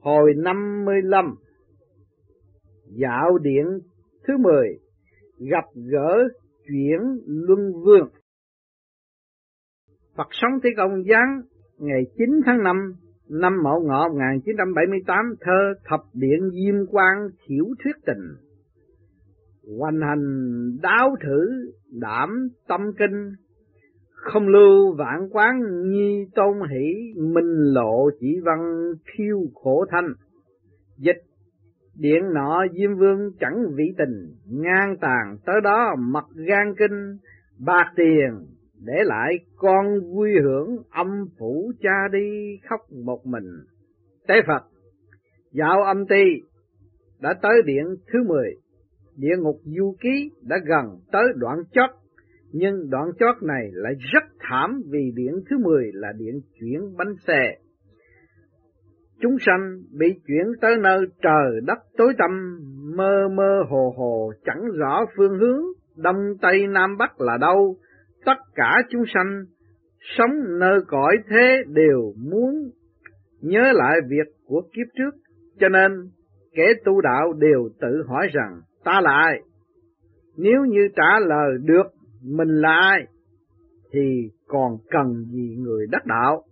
Hồi năm mươi lăm Dạo điện thứ mười, Gặp gỡ chuyển luân vương. Phật sống Thế Công Giáng, ngày 9 tháng 5 năm Mậu Ngọ 1978 thơ Thập Điện Diêm Quang Thiểu Thuyết Tình. Hoành hành đáo thử đảm tâm kinh không lưu vạn quán nhi tôn hỷ minh lộ chỉ văn thiêu khổ thanh. Dịch điện nọ diêm vương chẳng vị tình ngang tàn tới đó mặt gan kinh bạc tiền để lại con vui hưởng âm phủ cha đi khóc một mình. Tế phật dạo âm ti đã tới điện thứ mười. Địa ngục du ký đã gần tới đoạn chót, nhưng đoạn chót này lại rất thảm vì điện thứ 10 là điện chuyển bánh xe. Chúng sanh bị chuyển tới nơi trời đất tối tăm, mơ mơ hồ hồ chẳng rõ phương hướng, đông tây nam bắc là đâu, tất cả chúng sanh sống nơi cõi thế đều muốn nhớ lại việc của kiếp trước, cho nên kẻ tu đạo đều tự hỏi rằng ta là ai? Nếu như trả lời được mình là ai, thì còn cần gì người đắc đạo?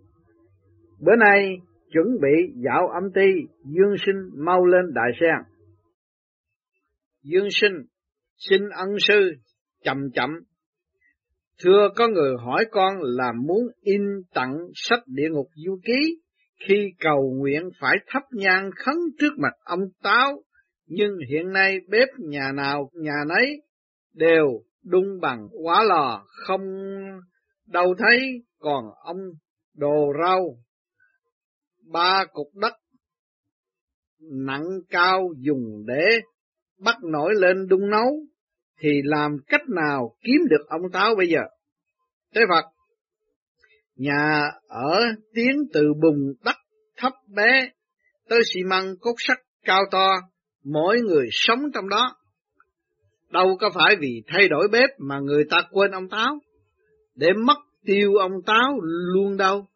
Bữa nay chuẩn bị dạo âm ti, Dương sinh mau lên đại sen. Dương sinh, xin ân sư, chậm chậm. Thưa có người hỏi con là muốn in tặng sách địa ngục du ký, khi cầu nguyện phải thắp nhang khấn trước mặt ông Táo nhưng hiện nay bếp nhà nào nhà nấy đều đung bằng quá lò, không đâu thấy còn ông đồ rau, ba cục đất nặng cao dùng để bắt nổi lên đun nấu, thì làm cách nào kiếm được ông táo bây giờ? Thế Phật, nhà ở tiến từ bùng đất thấp bé tới xi măng cốt sắt cao to mỗi người sống trong đó. Đâu có phải vì thay đổi bếp mà người ta quên ông táo, để mất tiêu ông táo luôn đâu.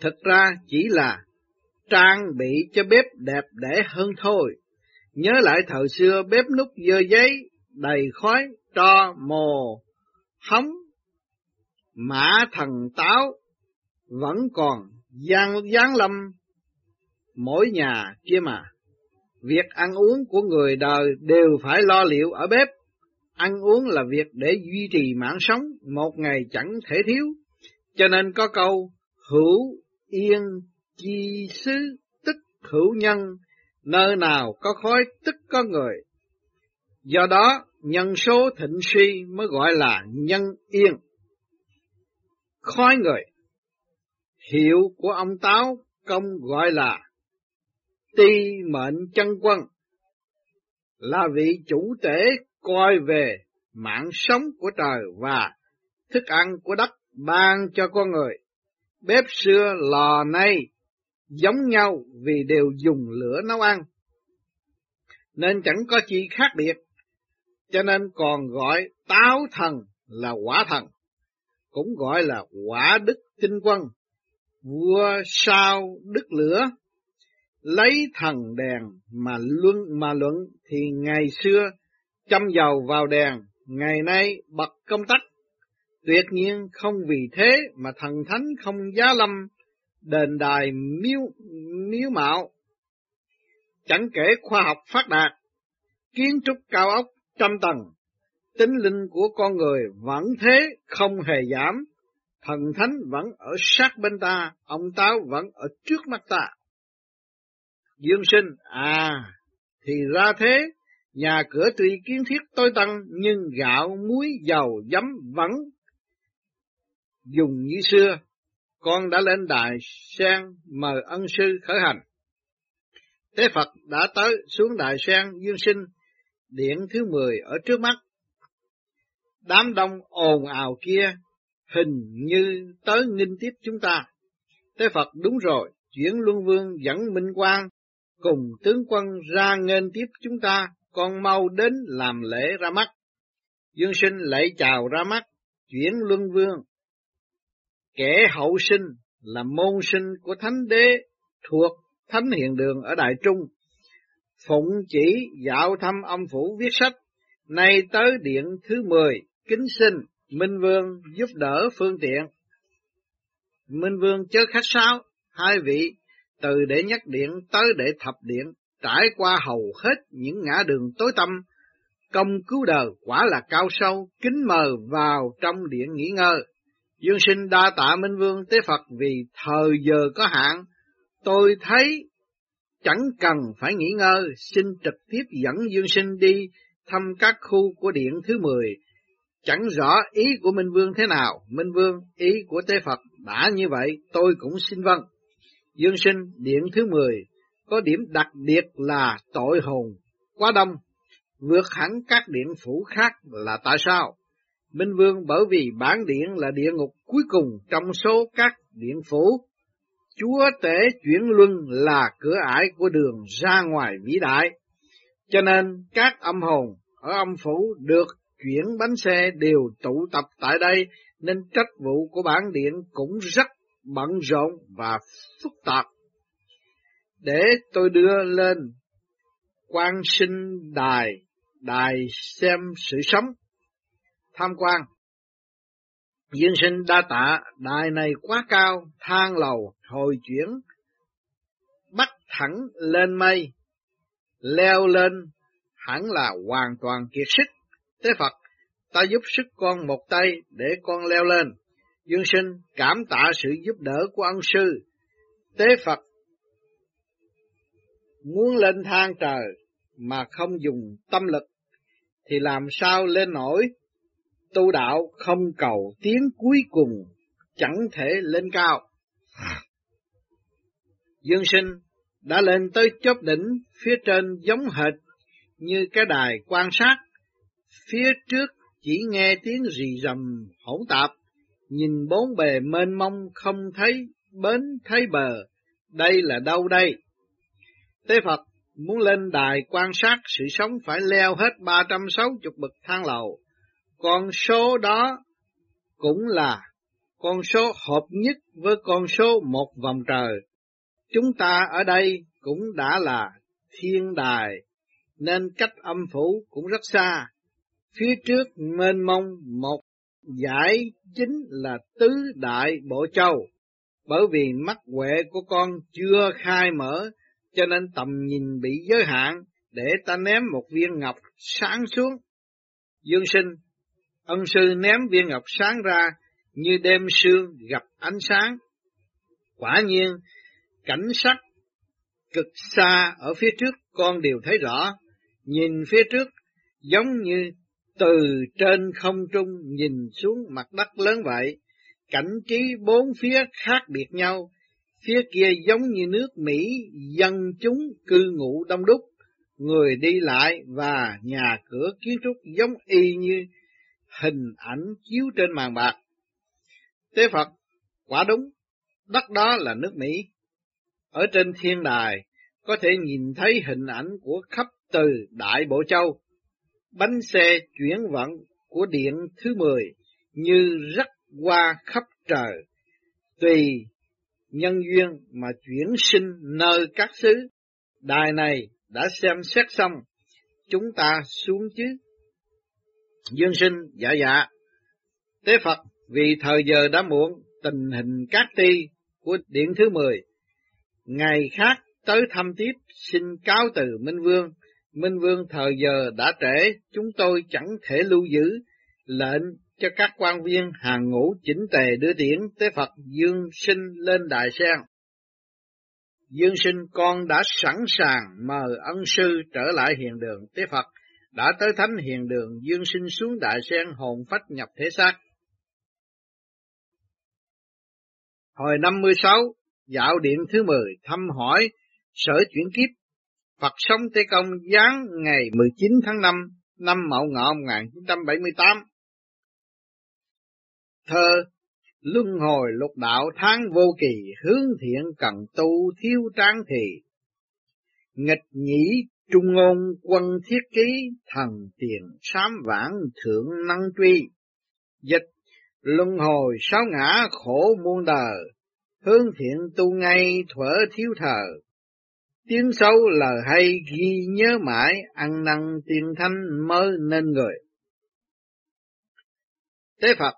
thật ra chỉ là trang bị cho bếp đẹp đẽ hơn thôi. Nhớ lại thời xưa bếp nút dơ giấy, đầy khói, tro, mồ, hóng, mã thần táo, vẫn còn giang gián lâm mỗi nhà kia mà. Việc ăn uống của người đời đều phải lo liệu ở bếp. Ăn uống là việc để duy trì mạng sống, một ngày chẳng thể thiếu. Cho nên có câu, hữu yên chi xứ tức hữu nhân, nơi nào có khói tức có người. Do đó, nhân số thịnh suy mới gọi là nhân yên. Khói người Hiệu của ông Táo công gọi là ti mệnh chân quân là vị chủ tể coi về mạng sống của trời và thức ăn của đất ban cho con người. Bếp xưa lò nay giống nhau vì đều dùng lửa nấu ăn, nên chẳng có chi khác biệt, cho nên còn gọi táo thần là quả thần, cũng gọi là quả đức tinh quân, vua sao đức lửa lấy thần đèn mà luân mà luận thì ngày xưa châm dầu vào đèn, ngày nay bật công tắc. Tuyệt nhiên không vì thế mà thần thánh không giá lâm, đền đài miếu, miếu mạo. Chẳng kể khoa học phát đạt, kiến trúc cao ốc trăm tầng, tính linh của con người vẫn thế không hề giảm, thần thánh vẫn ở sát bên ta, ông táo vẫn ở trước mắt ta. Dương sinh, à, thì ra thế, nhà cửa tuy kiến thiết tối tăng, nhưng gạo, muối, dầu, giấm vẫn dùng như xưa. Con đã lên đài sen mời ân sư khởi hành. Thế Phật đã tới xuống đài sen dương sinh, điện thứ mười ở trước mắt. Đám đông ồn ào kia hình như tới nghinh tiếp chúng ta. Thế Phật đúng rồi, chuyển luân vương dẫn minh quang cùng tướng quân ra nghênh tiếp chúng ta, con mau đến làm lễ ra mắt. Dương sinh lễ chào ra mắt, chuyển luân vương. Kẻ hậu sinh là môn sinh của thánh đế thuộc thánh hiện đường ở Đại Trung. Phụng chỉ dạo thăm âm phủ viết sách, nay tới điện thứ 10, kính xin Minh Vương giúp đỡ phương tiện. Minh Vương chớ khách sáo, hai vị từ để nhắc điện tới để thập điện, trải qua hầu hết những ngã đường tối tăm, công cứu đời quả là cao sâu, kính mờ vào trong điện nghỉ ngơi. Dương sinh đa tạ Minh Vương Tế Phật vì thời giờ có hạn, tôi thấy chẳng cần phải nghỉ ngơi, xin trực tiếp dẫn Dương sinh đi thăm các khu của điện thứ 10. Chẳng rõ ý của Minh Vương thế nào, Minh Vương ý của Tế Phật đã như vậy, tôi cũng xin vâng. Dương sinh điện thứ 10 có điểm đặc biệt là tội hồn quá đông, vượt hẳn các điện phủ khác là tại sao? Minh Vương bởi vì bản điện là địa ngục cuối cùng trong số các điện phủ. Chúa tể chuyển luân là cửa ải của đường ra ngoài vĩ đại. Cho nên các âm hồn ở âm phủ được chuyển bánh xe đều tụ tập tại đây, nên trách vụ của bản điện cũng rất bận rộn và phức tạp. Để tôi đưa lên quan sinh đài, đài xem sự sống tham quan. Dương sinh đa tạ, đài này quá cao, thang lầu, hồi chuyển, bắt thẳng lên mây, leo lên, hẳn là hoàn toàn kiệt sức. Thế Phật, ta giúp sức con một tay để con leo lên. Dương sinh cảm tạ sự giúp đỡ của ân sư. Tế Phật muốn lên thang trời mà không dùng tâm lực thì làm sao lên nổi tu đạo không cầu tiến cuối cùng chẳng thể lên cao. Dương sinh đã lên tới chóp đỉnh phía trên giống hệt như cái đài quan sát, phía trước chỉ nghe tiếng rì rầm hỗn tạp, nhìn bốn bề mênh mông không thấy bến thấy bờ, đây là đâu đây? Tế Phật muốn lên đài quan sát sự sống phải leo hết ba trăm sáu chục bậc thang lầu, con số đó cũng là con số hợp nhất với con số một vòng trời. Chúng ta ở đây cũng đã là thiên đài, nên cách âm phủ cũng rất xa. Phía trước mênh mông một giải chính là tứ đại bộ châu. Bởi vì mắt huệ của con chưa khai mở, cho nên tầm nhìn bị giới hạn, để ta ném một viên ngọc sáng xuống. Dương sinh Ân sư ném viên ngọc sáng ra như đêm sương gặp ánh sáng. Quả nhiên, cảnh sắc cực xa ở phía trước con đều thấy rõ, nhìn phía trước giống như từ trên không trung nhìn xuống mặt đất lớn vậy, cảnh trí bốn phía khác biệt nhau, phía kia giống như nước Mỹ dân chúng cư ngụ đông đúc, người đi lại và nhà cửa kiến trúc giống y như hình ảnh chiếu trên màn bạc. Tế Phật, quả đúng, đất đó là nước Mỹ. Ở trên thiên đài, có thể nhìn thấy hình ảnh của khắp từ Đại Bộ Châu, bánh xe chuyển vận của điện thứ 10 như rắc qua khắp trời, tùy nhân duyên mà chuyển sinh nơi các xứ. Đài này đã xem xét xong, chúng ta xuống chứ Dương sinh dạ dạ. Tế Phật vì thời giờ đã muộn, tình hình các ti của điện thứ 10. Ngày khác tới thăm tiếp xin cáo từ Minh Vương. Minh Vương thời giờ đã trễ, chúng tôi chẳng thể lưu giữ lệnh cho các quan viên hàng ngũ chỉnh tề đưa tiễn tế Phật Dương sinh lên đại sen. Dương sinh con đã sẵn sàng mời ân sư trở lại hiện đường tế Phật đã tới thánh hiện đường dương sinh xuống đại sen hồn phách nhập thể xác. Hồi năm mươi sáu, dạo điện thứ mười thăm hỏi sở chuyển kiếp, Phật sống Tây Công giáng ngày 19 tháng 5 năm Mậu Ngọ 1978. Thơ Luân hồi lục đạo tháng vô kỳ, hướng thiện cần tu thiếu tráng thì. Nghịch nhĩ Trung ngôn quân thiết ký, thần tiền sám vãng thượng năng truy. Dịch, luân hồi sáu ngã khổ muôn đời, hướng thiện tu ngay thuở thiếu thờ tiếng sâu lời hay ghi nhớ mãi, ăn năn tiên thanh mới nên người. Tế Phật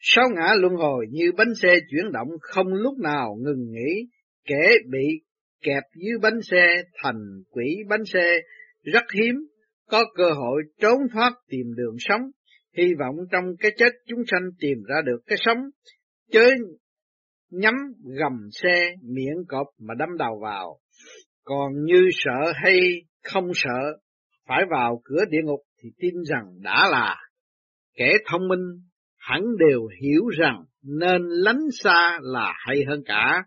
Sáu ngã luân hồi như bánh xe chuyển động không lúc nào ngừng nghỉ, kẻ bị kẹp dưới bánh xe thành quỷ bánh xe rất hiếm, có cơ hội trốn thoát tìm đường sống, hy vọng trong cái chết chúng sanh tìm ra được cái sống, chớ nhắm gầm xe miệng cọp mà đâm đầu vào, còn như sợ hay không sợ, phải vào cửa địa ngục thì tin rằng đã là. Kẻ thông minh hẳn đều hiểu rằng nên lánh xa là hay hơn cả,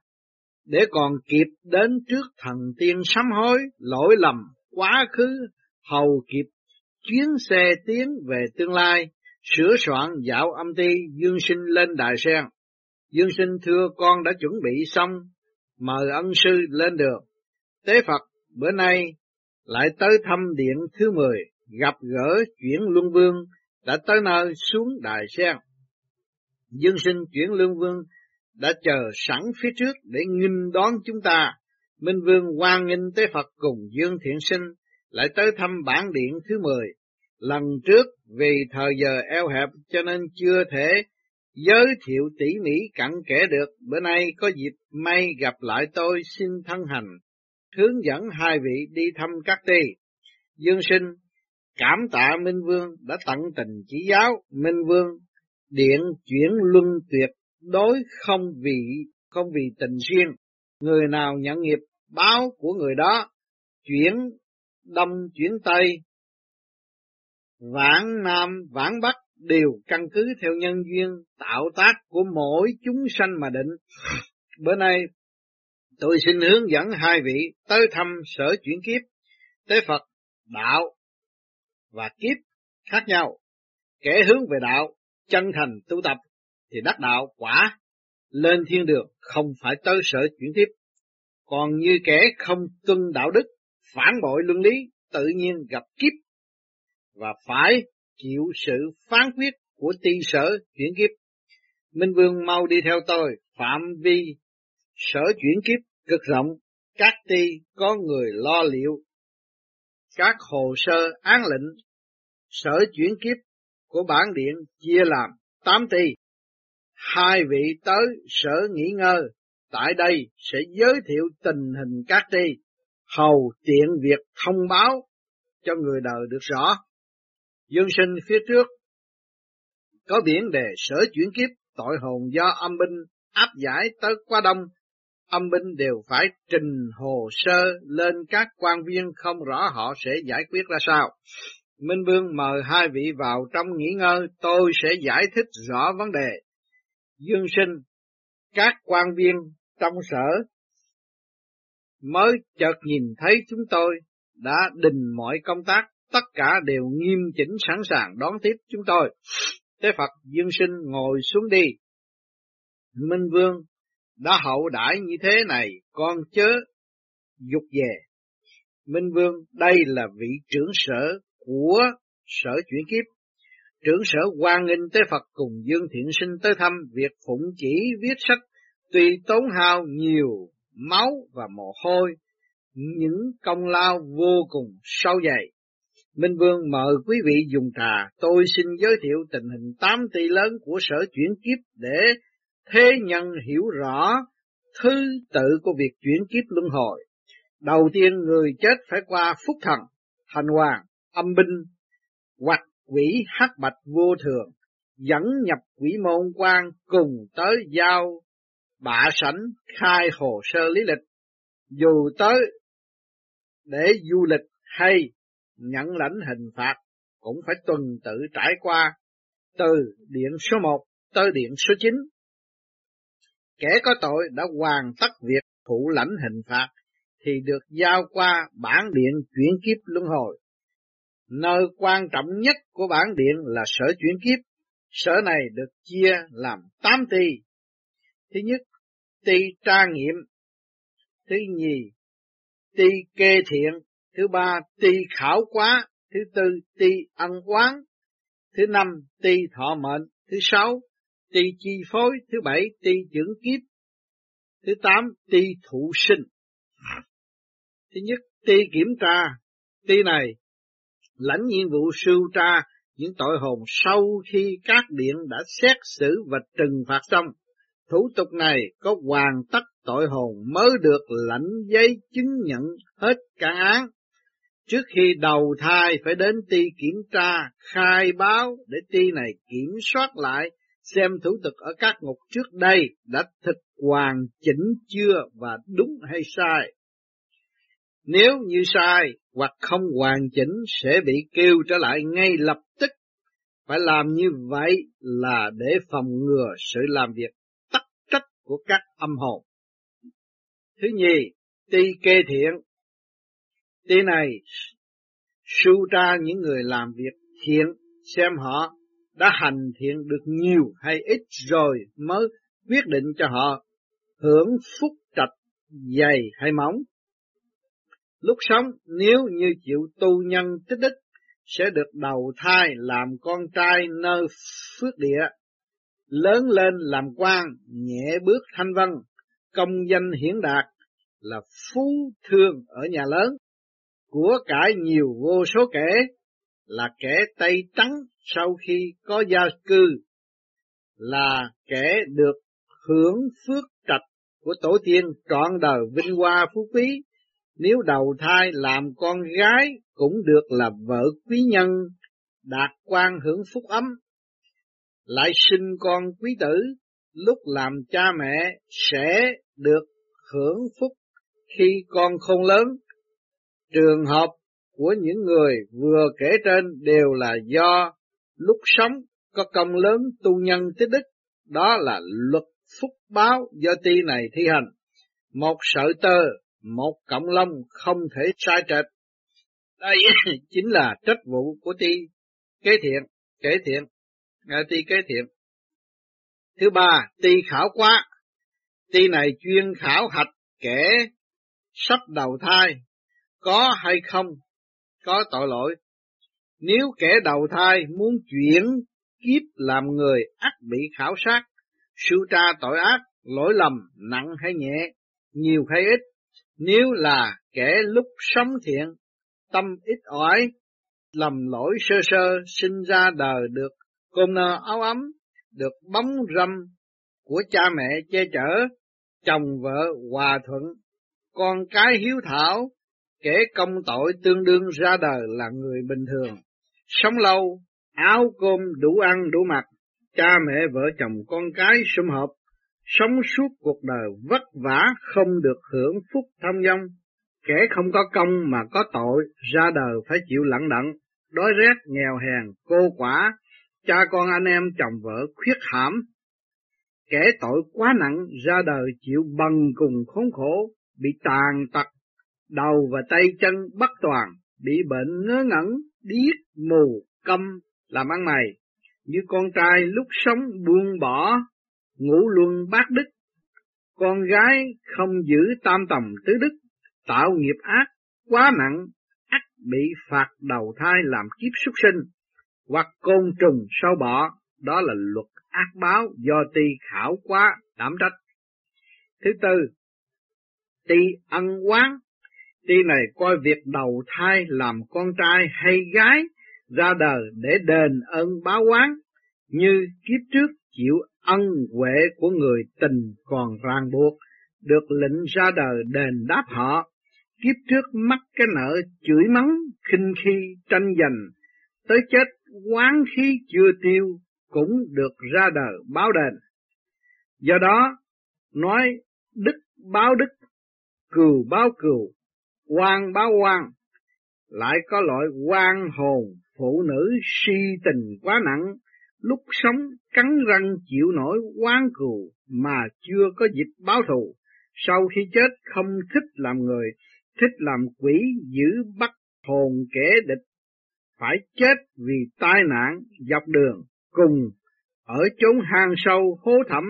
để còn kịp đến trước thần tiên sám hối, lỗi lầm quá khứ, hầu kịp chuyến xe tiến về tương lai, sửa soạn dạo âm ti dương sinh lên đại sen. Dương sinh thưa con đã chuẩn bị xong, mời ân sư lên được Tế Phật bữa nay lại tới thăm điện thứ mười, gặp gỡ chuyển luân vương, đã tới nơi xuống đài sen. Dương sinh chuyển luân vương đã chờ sẵn phía trước để nghinh đón chúng ta. Minh vương hoan nghênh tế Phật cùng Dương Thiện Sinh lại tới thăm bản điện thứ mười. Lần trước vì thời giờ eo hẹp cho nên chưa thể giới thiệu tỉ mỉ cặn kẽ được. Bữa nay có dịp may gặp lại tôi xin thân hành, hướng dẫn hai vị đi thăm các ty. Dương sinh cảm tạ Minh Vương đã tận tình chỉ giáo. Minh Vương điện chuyển luân tuyệt đối không vì không vì tình riêng người nào nhận nghiệp báo của người đó chuyển đông chuyển tây vãng nam vãng bắc đều căn cứ theo nhân duyên tạo tác của mỗi chúng sanh mà định bữa nay tôi xin hướng dẫn hai vị tới thăm sở chuyển kiếp tế phật đạo và kiếp khác nhau kẻ hướng về đạo chân thành tu tập thì đắc đạo quả lên thiên đường không phải tới sở chuyển tiếp. Còn như kẻ không tuân đạo đức, phản bội luân lý, tự nhiên gặp kiếp và phải chịu sự phán quyết của ti sở chuyển kiếp. Minh Vương mau đi theo tôi, phạm vi sở chuyển kiếp cực rộng, các ti có người lo liệu, các hồ sơ án lệnh, sở chuyển kiếp của bản điện chia làm tám ti Hai vị tới sở nghỉ ngơi, tại đây sẽ giới thiệu tình hình các ti hầu tiện việc thông báo cho người đời được rõ. Dương sinh phía trước có biển đề sở chuyển kiếp tội hồn do âm binh áp giải tới qua đông, âm binh đều phải trình hồ sơ lên các quan viên không rõ họ sẽ giải quyết ra sao. Minh Vương mời hai vị vào trong nghỉ ngơi, tôi sẽ giải thích rõ vấn đề. Dương sinh, các quan viên trong sở mới chợt nhìn thấy chúng tôi đã đình mọi công tác, tất cả đều nghiêm chỉnh sẵn sàng đón tiếp chúng tôi. Thế Phật Dương sinh ngồi xuống đi. Minh Vương đã hậu đãi như thế này, con chớ dục về. Minh Vương đây là vị trưởng sở của sở chuyển kiếp. Trưởng sở quan nghênh tế Phật cùng Dương Thiện Sinh tới thăm việc phụng chỉ viết sách, tuy tốn hao nhiều máu và mồ hôi, những công lao vô cùng sâu dày. Minh Vương mời quý vị dùng trà, tôi xin giới thiệu tình hình tám tỷ lớn của sở chuyển kiếp để thế nhân hiểu rõ thứ tự của việc chuyển kiếp luân hồi. Đầu tiên người chết phải qua phúc thần, thành hoàng, âm binh hoặc quỷ hắc bạch vô thường dẫn nhập quỷ môn quan cùng tới giao bạ sảnh khai hồ sơ lý lịch dù tới để du lịch hay nhận lãnh hình phạt cũng phải tuần tự trải qua từ điện số 1 tới điện số 9. Kẻ có tội đã hoàn tất việc thụ lãnh hình phạt thì được giao qua bản điện chuyển kiếp luân hồi Nơi quan trọng nhất của bản điện là sở chuyển kiếp. Sở này được chia làm 8 ty. Thứ nhất, ty tra nghiệm. Thứ nhì, ty kê thiện. Thứ ba, tùy khảo quá. Thứ tư, tùy ăn quán. Thứ năm, tùy thọ mệnh. Thứ sáu, tùy chi phối. Thứ bảy, tùy dưỡng kiếp. Thứ tám, tùy thụ sinh. Thứ nhất, tùy kiểm tra, tùy này lãnh nhiệm vụ sưu tra những tội hồn sau khi các điện đã xét xử và trừng phạt xong. Thủ tục này có hoàn tất tội hồn mới được lãnh giấy chứng nhận hết cả án. Trước khi đầu thai phải đến ti kiểm tra, khai báo để ti này kiểm soát lại xem thủ tục ở các ngục trước đây đã thực hoàn chỉnh chưa và đúng hay sai. Nếu như sai hoặc không hoàn chỉnh sẽ bị kêu trở lại ngay lập tức. Phải làm như vậy là để phòng ngừa sự làm việc tắc trách của các âm hồn. Thứ nhì, ti kê thiện. Ti này sưu tra những người làm việc thiện, xem họ đã hành thiện được nhiều hay ít rồi mới quyết định cho họ hưởng phúc trạch dày hay mỏng. Lúc sống nếu như chịu tu nhân tích đức sẽ được đầu thai làm con trai nơi phước địa, lớn lên làm quan, nhẹ bước thanh văn, công danh hiển đạt là phú thương ở nhà lớn, của cải nhiều vô số kể là kẻ tây trắng sau khi có gia cư, là kẻ được hưởng phước trạch của tổ tiên trọn đời vinh hoa phú quý, nếu đầu thai làm con gái cũng được là vợ quý nhân, đạt quan hưởng phúc ấm, lại sinh con quý tử, lúc làm cha mẹ sẽ được hưởng phúc khi con không lớn. Trường hợp của những người vừa kể trên đều là do lúc sống có công lớn tu nhân tích đức, đó là luật phúc báo do ti này thi hành. Một sợi tơ, một cộng lông không thể sai trệch. Đây chính là trách vụ của ti kế thiện, kế thiện, à, ti kế thiện. Thứ ba, ti khảo quá. Ti này chuyên khảo hạch kẻ sắp đầu thai, có hay không có tội lỗi. Nếu kẻ đầu thai muốn chuyển kiếp làm người ắt bị khảo sát, sưu tra tội ác, lỗi lầm nặng hay nhẹ, nhiều hay ít. Nếu là kẻ lúc sống thiện, tâm ít ỏi, lầm lỗi sơ sơ sinh ra đời được cơm nơ áo ấm, được bóng râm của cha mẹ che chở, chồng vợ hòa thuận, con cái hiếu thảo, kẻ công tội tương đương ra đời là người bình thường, sống lâu, áo cơm đủ ăn đủ mặc, cha mẹ vợ chồng con cái sum họp, sống suốt cuộc đời vất vả không được hưởng phúc thâm dông, kẻ không có công mà có tội, ra đời phải chịu lặng đặng, đói rét, nghèo hèn, cô quả, cha con anh em chồng vợ khuyết hãm, kẻ tội quá nặng ra đời chịu bằng cùng khốn khổ, bị tàn tật đầu và tay chân bất toàn, bị bệnh ngớ ngẩn, điếc, mù, câm, làm ăn mày, như con trai lúc sống buông bỏ, ngủ luôn bát đức, con gái không giữ tam tầm tứ đức, tạo nghiệp ác, quá nặng, ắt bị phạt đầu thai làm kiếp xuất sinh, hoặc côn trùng sâu bọ, đó là luật ác báo do ti khảo quá đảm trách. Thứ tư, ti ân quán Ti này coi việc đầu thai làm con trai hay gái ra đời để đền ơn báo oán như kiếp trước chịu ân huệ của người tình còn ràng buộc, được lệnh ra đời đền đáp họ, kiếp trước mắc cái nợ chửi mắng, khinh khi tranh giành, tới chết quán khí chưa tiêu cũng được ra đời báo đền. Do đó, nói đức báo đức, cừu báo cừu, quan báo quan, lại có loại quan hồn phụ nữ si tình quá nặng, lúc sống cắn răng chịu nổi quán cừu mà chưa có dịp báo thù, sau khi chết không thích làm người, thích làm quỷ giữ bắt hồn kẻ địch, phải chết vì tai nạn dọc đường cùng ở chốn hang sâu hố thẳm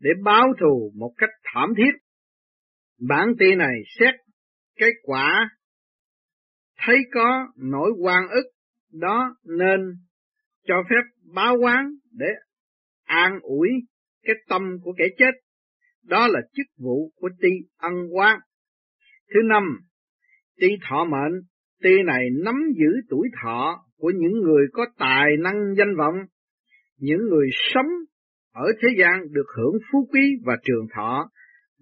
để báo thù một cách thảm thiết. Bản ti này xét cái quả thấy có nỗi quan ức đó nên cho phép báo quán để an ủi cái tâm của kẻ chết. Đó là chức vụ của ti ân quán. Thứ năm, Ti thọ mệnh, ti này nắm giữ tuổi thọ của những người có tài năng danh vọng, những người sống ở thế gian được hưởng phú quý và trường thọ,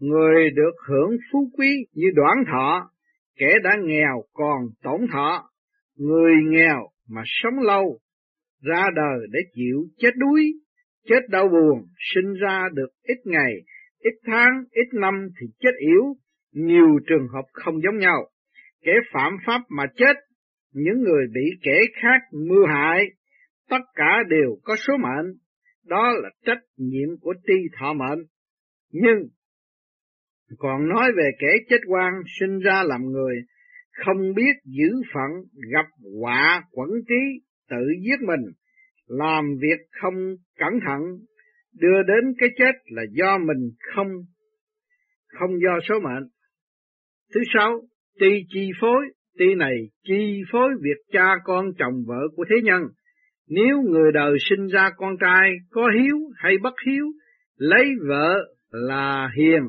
người được hưởng phú quý như đoạn thọ, kẻ đã nghèo còn tổn thọ, người nghèo mà sống lâu, ra đời để chịu chết đuối, chết đau buồn, sinh ra được ít ngày, ít tháng, ít năm thì chết yếu, nhiều trường hợp không giống nhau. Kẻ phạm pháp mà chết, những người bị kẻ khác mưu hại, tất cả đều có số mệnh, đó là trách nhiệm của tri thọ mệnh. Nhưng, còn nói về kẻ chết quan sinh ra làm người, không biết giữ phận, gặp họa quẩn trí, tự giết mình, làm việc không cẩn thận, đưa đến cái chết là do mình không, không do số mệnh. Thứ sáu, tuy chi phối, tuy này chi phối việc cha con chồng vợ của thế nhân. Nếu người đời sinh ra con trai có hiếu hay bất hiếu, lấy vợ là hiền,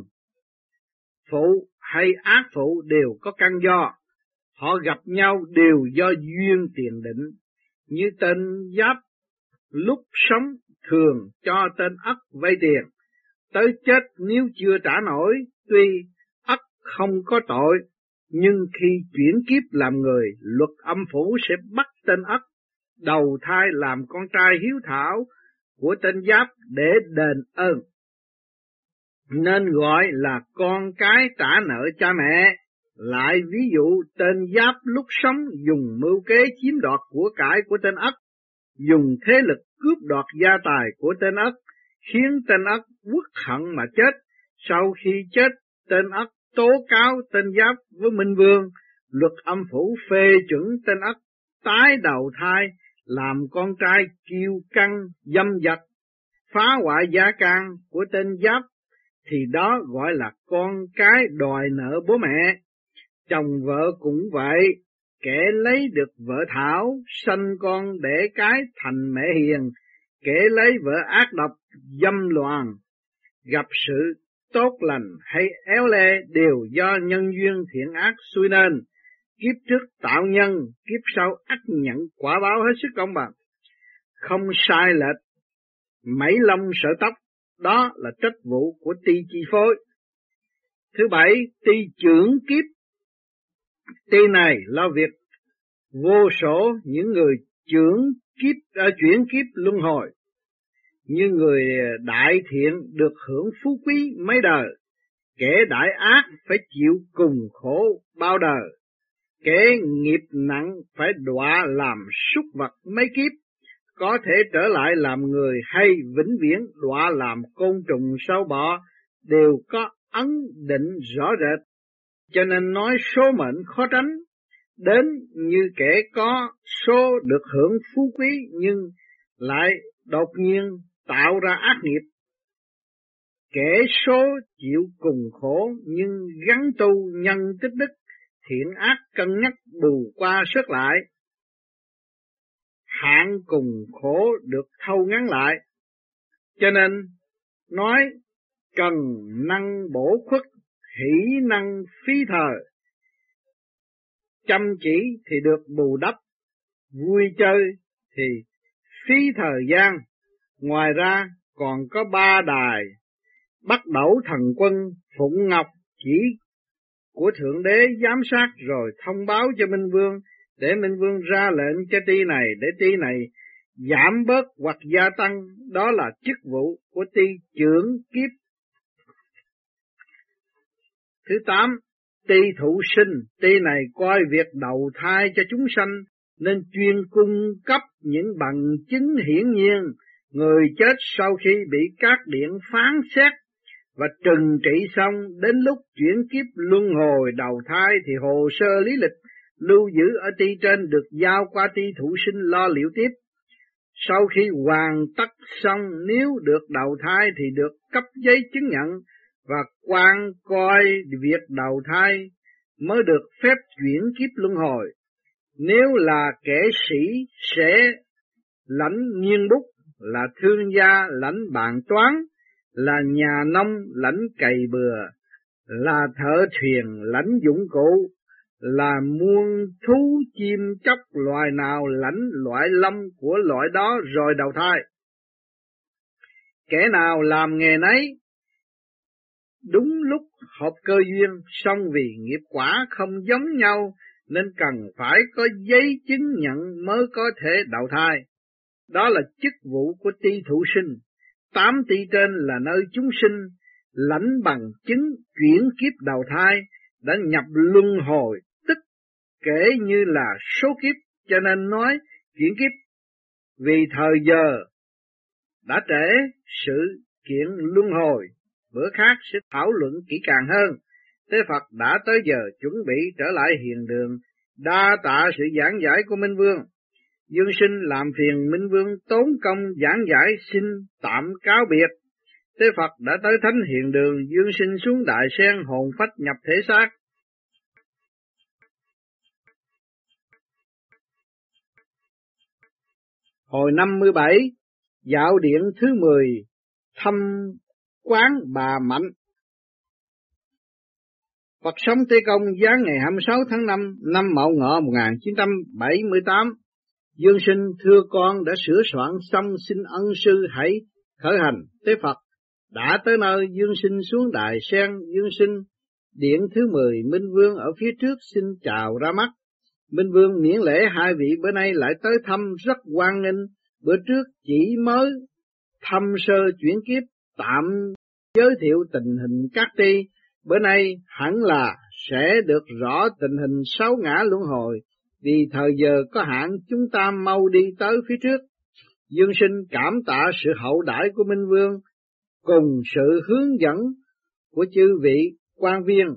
phụ hay ác phụ đều có căn do. Họ gặp nhau đều do duyên tiền định, như tên giáp lúc sống thường cho tên ất vay tiền, tới chết nếu chưa trả nổi, tuy ất không có tội, nhưng khi chuyển kiếp làm người, luật âm phủ sẽ bắt tên ất đầu thai làm con trai hiếu thảo của tên giáp để đền ơn. Nên gọi là con cái trả nợ cha mẹ. Lại ví dụ tên giáp lúc sống dùng mưu kế chiếm đoạt của cải của tên ất, dùng thế lực cướp đoạt gia tài của tên ất, khiến tên ất quốc hận mà chết. Sau khi chết, tên ất tố cáo tên giáp với Minh Vương, luật âm phủ phê chuẩn tên ất tái đầu thai, làm con trai kiêu căng, dâm dật, phá hoại gia can của tên giáp, thì đó gọi là con cái đòi nợ bố mẹ. Chồng vợ cũng vậy, kẻ lấy được vợ thảo, sanh con để cái thành mẹ hiền, kẻ lấy vợ ác độc, dâm loạn, gặp sự tốt lành hay éo le đều do nhân duyên thiện ác xui nên, kiếp trước tạo nhân, kiếp sau ắt nhận quả báo hết sức công bằng. Không sai lệch, mấy lông sợ tóc, đó là trách vụ của ti chi phối. Thứ bảy, ti trưởng kiếp. Ti này lo việc vô số những người trưởng kiếp à, chuyển kiếp luân hồi như người đại thiện được hưởng phú quý mấy đời kẻ đại ác phải chịu cùng khổ bao đời kẻ nghiệp nặng phải đọa làm súc vật mấy kiếp có thể trở lại làm người hay vĩnh viễn đọa làm côn trùng sâu bọ đều có ấn định rõ rệt cho nên nói số mệnh khó tránh đến như kẻ có số được hưởng phú quý nhưng lại đột nhiên tạo ra ác nghiệp. Kẻ số chịu cùng khổ nhưng gắn tu nhân tích đức, thiện ác cân nhắc bù qua sức lại. Hạn cùng khổ được thâu ngắn lại. Cho nên, nói cần năng bổ khuất, hỷ năng phí thời chăm chỉ thì được bù đắp, vui chơi thì phí thời gian. Ngoài ra còn có ba đài, bắt đầu thần quân Phụng Ngọc chỉ của Thượng Đế giám sát rồi thông báo cho Minh Vương, để Minh Vương ra lệnh cho ti này, để ti này giảm bớt hoặc gia tăng, đó là chức vụ của ti trưởng kiếp. Thứ tám, Ti thụ sinh, ti này coi việc đầu thai cho chúng sanh, nên chuyên cung cấp những bằng chứng hiển nhiên, người chết sau khi bị các điện phán xét và trừng trị xong đến lúc chuyển kiếp luân hồi đầu thai thì hồ sơ lý lịch lưu giữ ở ti trên được giao qua ti thủ sinh lo liệu tiếp. Sau khi hoàn tất xong nếu được đầu thai thì được cấp giấy chứng nhận và quan coi việc đầu thai mới được phép chuyển kiếp luân hồi. Nếu là kẻ sĩ sẽ lãnh nghiên bút, là thương gia lãnh bàn toán, là nhà nông lãnh cày bừa, là thợ thuyền lãnh dụng cụ, là muôn thú chim chóc loài nào lãnh loại lâm của loại đó rồi đầu thai. Kẻ nào làm nghề nấy đúng lúc hợp cơ duyên, song vì nghiệp quả không giống nhau nên cần phải có giấy chứng nhận mới có thể đầu thai. Đó là chức vụ của ti thủ sinh. Tám ti trên là nơi chúng sinh lãnh bằng chứng chuyển kiếp đầu thai đã nhập luân hồi kể như là số kiếp, cho nên nói chuyển kiếp. Vì thời giờ đã trễ, sự kiện luân hồi, bữa khác sẽ thảo luận kỹ càng hơn. Thế Phật đã tới giờ chuẩn bị trở lại hiền đường, đa tạ sự giảng giải của Minh Vương. Dương sinh làm phiền Minh Vương tốn công giảng giải xin tạm cáo biệt. Thế Phật đã tới thánh hiền đường, dương sinh xuống đại sen hồn phách nhập thể xác. Hồi năm mươi bảy, dạo điện thứ mười, thăm quán bà Mạnh. Phật sống Tây Công giáng ngày 26 tháng 5 năm Mậu Ngọ 1978. Dương sinh thưa con đã sửa soạn xong xin ân sư hãy khởi hành tế Phật đã tới nơi Dương Sinh xuống đài sen Dương Sinh, điện thứ mười Minh Vương ở phía trước xin chào ra mắt. Minh Vương miễn lễ hai vị bữa nay lại tới thăm rất quan nghênh, bữa trước chỉ mới thăm sơ chuyển kiếp tạm giới thiệu tình hình các ti, bữa nay hẳn là sẽ được rõ tình hình sáu ngã luân hồi, vì thời giờ có hạn chúng ta mau đi tới phía trước. Dương sinh cảm tạ sự hậu đãi của Minh Vương, cùng sự hướng dẫn của chư vị quan viên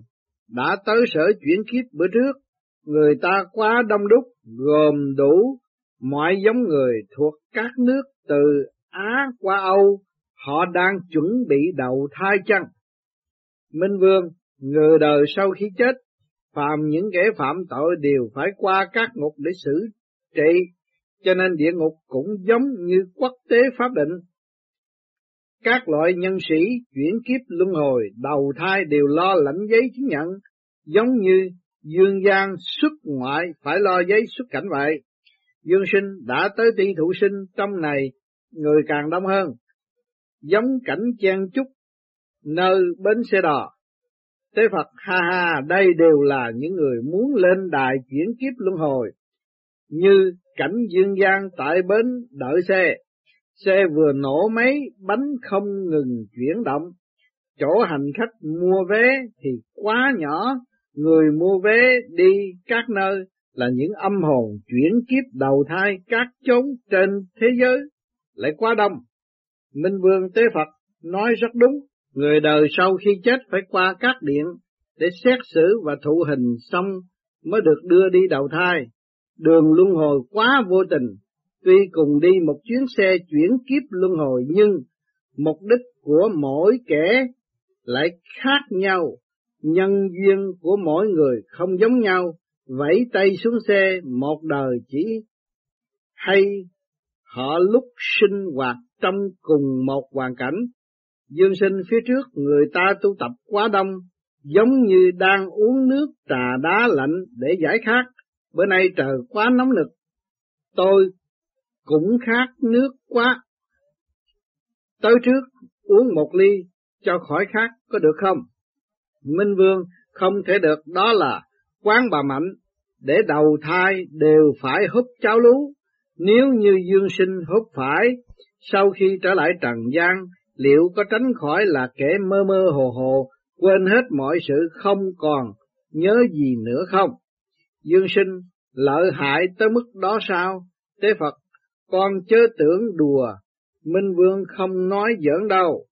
đã tới sở chuyển kiếp bữa trước, người ta quá đông đúc, gồm đủ mọi giống người thuộc các nước từ Á qua Âu, họ đang chuẩn bị đầu thai chăng? Minh Vương, người đời sau khi chết, phạm những kẻ phạm tội đều phải qua các ngục để xử trị, cho nên địa ngục cũng giống như quốc tế pháp định, các loại nhân sĩ chuyển kiếp luân hồi, đầu thai đều lo lãnh giấy chứng nhận, giống như dương gian xuất ngoại phải lo giấy xuất cảnh vậy. Dương sinh đã tới tỷ thủ sinh trong này, người càng đông hơn, giống cảnh chen chúc nơi bến xe đò. Tế Phật ha ha, đây đều là những người muốn lên đài chuyển kiếp luân hồi, như cảnh dương gian tại bến đợi xe, Xe vừa nổ máy, bánh không ngừng chuyển động. Chỗ hành khách mua vé thì quá nhỏ, người mua vé đi các nơi là những âm hồn chuyển kiếp đầu thai các chốn trên thế giới, lại quá đông. Minh Vương Tế Phật nói rất đúng, người đời sau khi chết phải qua các điện để xét xử và thụ hình xong mới được đưa đi đầu thai. Đường luân hồi quá vô tình, Tuy cùng đi một chuyến xe chuyển kiếp luân hồi nhưng mục đích của mỗi kẻ lại khác nhau, nhân duyên của mỗi người không giống nhau, vẫy tay xuống xe một đời chỉ hay họ lúc sinh hoạt trong cùng một hoàn cảnh. Dương sinh phía trước người ta tu tập quá đông, giống như đang uống nước trà đá lạnh để giải khát. Bữa nay trời quá nóng nực, tôi cũng khát nước quá. Tới trước uống một ly cho khỏi khát có được không? Minh Vương không thể được đó là quán bà Mạnh để đầu thai đều phải hút cháo lú. Nếu như dương sinh hút phải, sau khi trở lại trần gian, liệu có tránh khỏi là kẻ mơ mơ hồ hồ, quên hết mọi sự không còn nhớ gì nữa không? Dương sinh lợi hại tới mức đó sao? Tế Phật con chớ tưởng đùa, Minh Vương không nói giỡn đâu.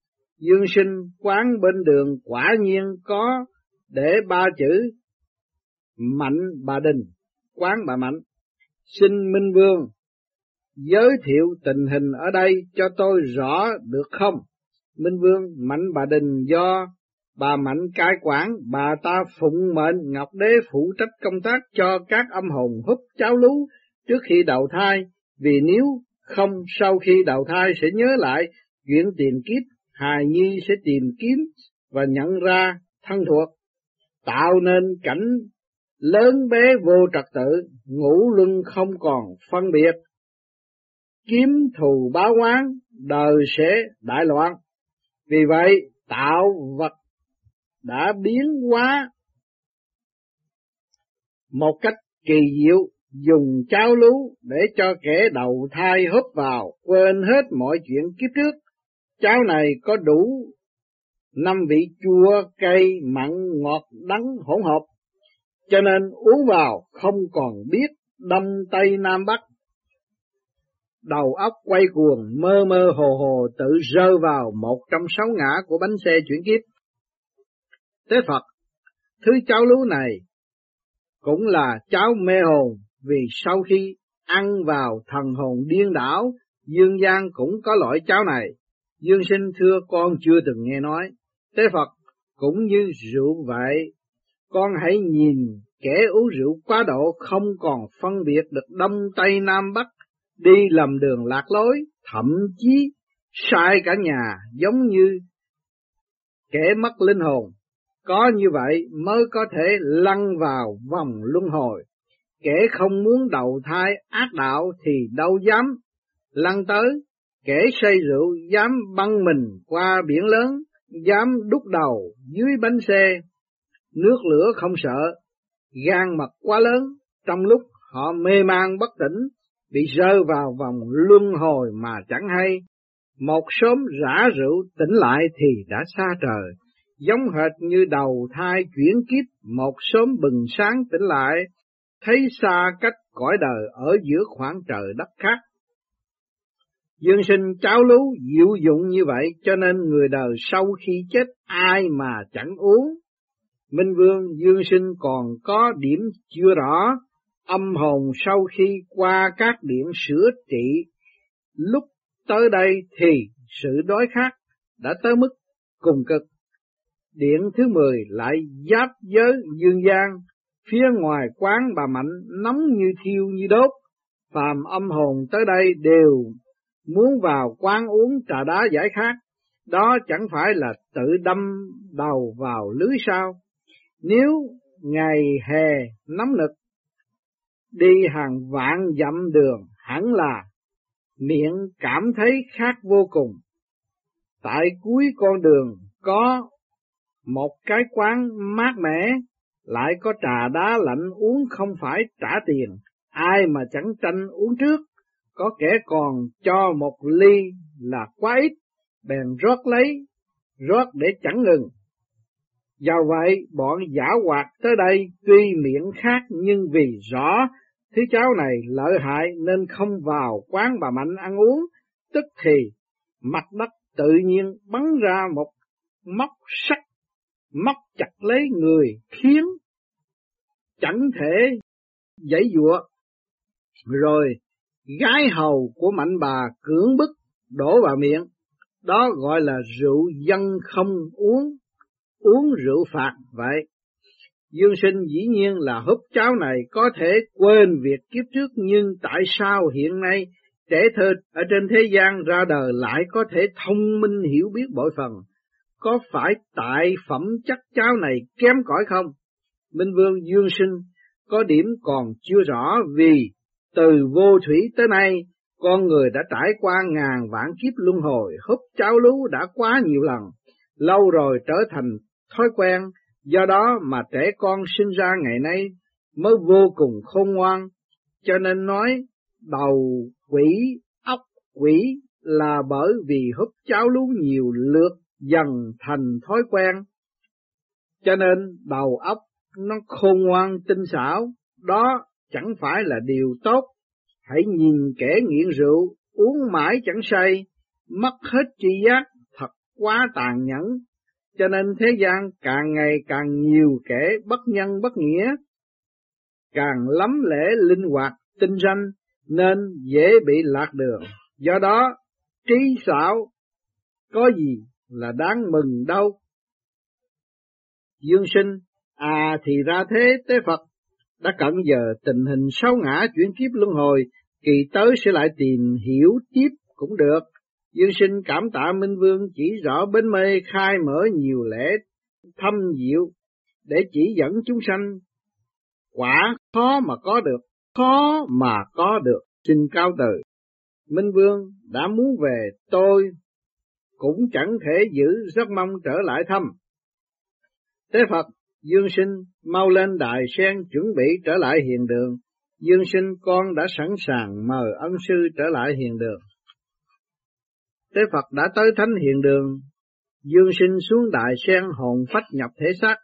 Dương sinh quán bên đường quả nhiên có để ba chữ Mạnh bà Đình, quán bà Mạnh. Xin Minh Vương giới thiệu tình hình ở đây cho tôi rõ được không? Minh Vương Mạnh bà Đình do bà Mạnh cai quản, bà ta phụng mệnh Ngọc Đế phụ trách công tác cho các âm hồn hút cháo lú trước khi đầu thai, vì nếu không sau khi đầu thai sẽ nhớ lại chuyện tiền kiếp, hài nhi sẽ tìm kiếm và nhận ra thân thuộc, tạo nên cảnh lớn bé vô trật tự, ngũ luân không còn phân biệt, kiếm thù báo oán, đời sẽ đại loạn. Vì vậy, tạo vật đã biến hóa một cách kỳ diệu dùng cháo lú để cho kẻ đầu thai hút vào, quên hết mọi chuyện kiếp trước. Cháo này có đủ năm vị chua, cay, mặn, ngọt, đắng hỗn hợp, cho nên uống vào không còn biết đông tây nam bắc. Đầu óc quay cuồng, mơ mơ hồ hồ tự rơi vào một trong sáu ngã của bánh xe chuyển kiếp. Tế Phật, thứ cháo lú này cũng là cháo mê hồn vì sau khi ăn vào thần hồn điên đảo, dương gian cũng có loại cháo này. Dương sinh thưa con chưa từng nghe nói, Tế Phật cũng như rượu vậy, con hãy nhìn kẻ uống rượu quá độ không còn phân biệt được đông tây nam bắc, đi lầm đường lạc lối, thậm chí sai cả nhà giống như kẻ mất linh hồn. Có như vậy mới có thể lăn vào vòng luân hồi. Kẻ không muốn đầu thai ác đạo thì đâu dám lăn tới. Kẻ say rượu dám băng mình qua biển lớn, dám đúc đầu dưới bánh xe. Nước lửa không sợ, gan mật quá lớn, trong lúc họ mê man bất tỉnh, bị rơi vào vòng luân hồi mà chẳng hay. Một sớm rã rượu tỉnh lại thì đã xa trời, giống hệt như đầu thai chuyển kiếp, một sớm bừng sáng tỉnh lại, thấy xa cách cõi đời ở giữa khoảng trời đất khác. Dương sinh cháo lú diệu dụng như vậy cho nên người đời sau khi chết ai mà chẳng uống. Minh Vương Dương sinh còn có điểm chưa rõ, âm hồn sau khi qua các điện sửa trị, lúc tới đây thì sự đói khát đã tới mức cùng cực. Điện thứ mười lại giáp giới dương gian, phía ngoài quán bà Mạnh nóng như thiêu như đốt, phàm âm hồn tới đây đều muốn vào quán uống trà đá giải khát, đó chẳng phải là tự đâm đầu vào lưới sao. Nếu ngày hè nóng nực, đi hàng vạn dặm đường hẳn là miệng cảm thấy khát vô cùng. Tại cuối con đường có một cái quán mát mẻ, lại có trà đá lạnh uống không phải trả tiền, ai mà chẳng tranh uống trước, có kẻ còn cho một ly là quá ít, bèn rót lấy, rót để chẳng ngừng. Do vậy, bọn giả hoạt tới đây tuy miệng khác nhưng vì rõ thứ cháu này lợi hại nên không vào quán bà Mạnh ăn uống, tức thì mặt đất tự nhiên bắn ra một móc sắt móc chặt lấy người khiến chẳng thể dãy dụa. Rồi gái hầu của mạnh bà cưỡng bức đổ vào miệng, đó gọi là rượu dân không uống, uống rượu phạt vậy. Dương sinh dĩ nhiên là húp cháo này có thể quên việc kiếp trước nhưng tại sao hiện nay trẻ thơ ở trên thế gian ra đời lại có thể thông minh hiểu biết bội phần? Có phải tại phẩm chất cháo này kém cỏi không? Minh Vương Dương Sinh có điểm còn chưa rõ vì từ vô thủy tới nay, con người đã trải qua ngàn vạn kiếp luân hồi, húp cháo lú đã quá nhiều lần, lâu rồi trở thành thói quen, do đó mà trẻ con sinh ra ngày nay mới vô cùng khôn ngoan, cho nên nói đầu quỷ, ốc quỷ là bởi vì húp cháo lú nhiều lượt dần thành thói quen. Cho nên đầu óc nó khôn ngoan tinh xảo, đó chẳng phải là điều tốt. Hãy nhìn kẻ nghiện rượu, uống mãi chẳng say, mất hết tri giác, thật quá tàn nhẫn. Cho nên thế gian càng ngày càng nhiều kẻ bất nhân bất nghĩa, càng lắm lễ linh hoạt, tinh ranh, nên dễ bị lạc đường. Do đó, trí xảo có gì là đáng mừng đâu. Dương sinh, à thì ra thế tế Phật, đã cận giờ tình hình sáu ngã chuyển kiếp luân hồi, kỳ tới sẽ lại tìm hiểu tiếp cũng được. Dương sinh cảm tạ Minh Vương chỉ rõ bến mê khai mở nhiều lễ thâm diệu để chỉ dẫn chúng sanh quả khó mà có được, khó mà có được, xin cao từ. Minh Vương đã muốn về tôi cũng chẳng thể giữ rất mong trở lại thăm. thế Phật, Dương Sinh mau lên đại sen chuẩn bị trở lại hiền đường. Dương Sinh con đã sẵn sàng mời ân sư trở lại hiền đường. Tế Phật đã tới thánh hiền đường, Dương Sinh xuống đại sen hồn phách nhập thể xác,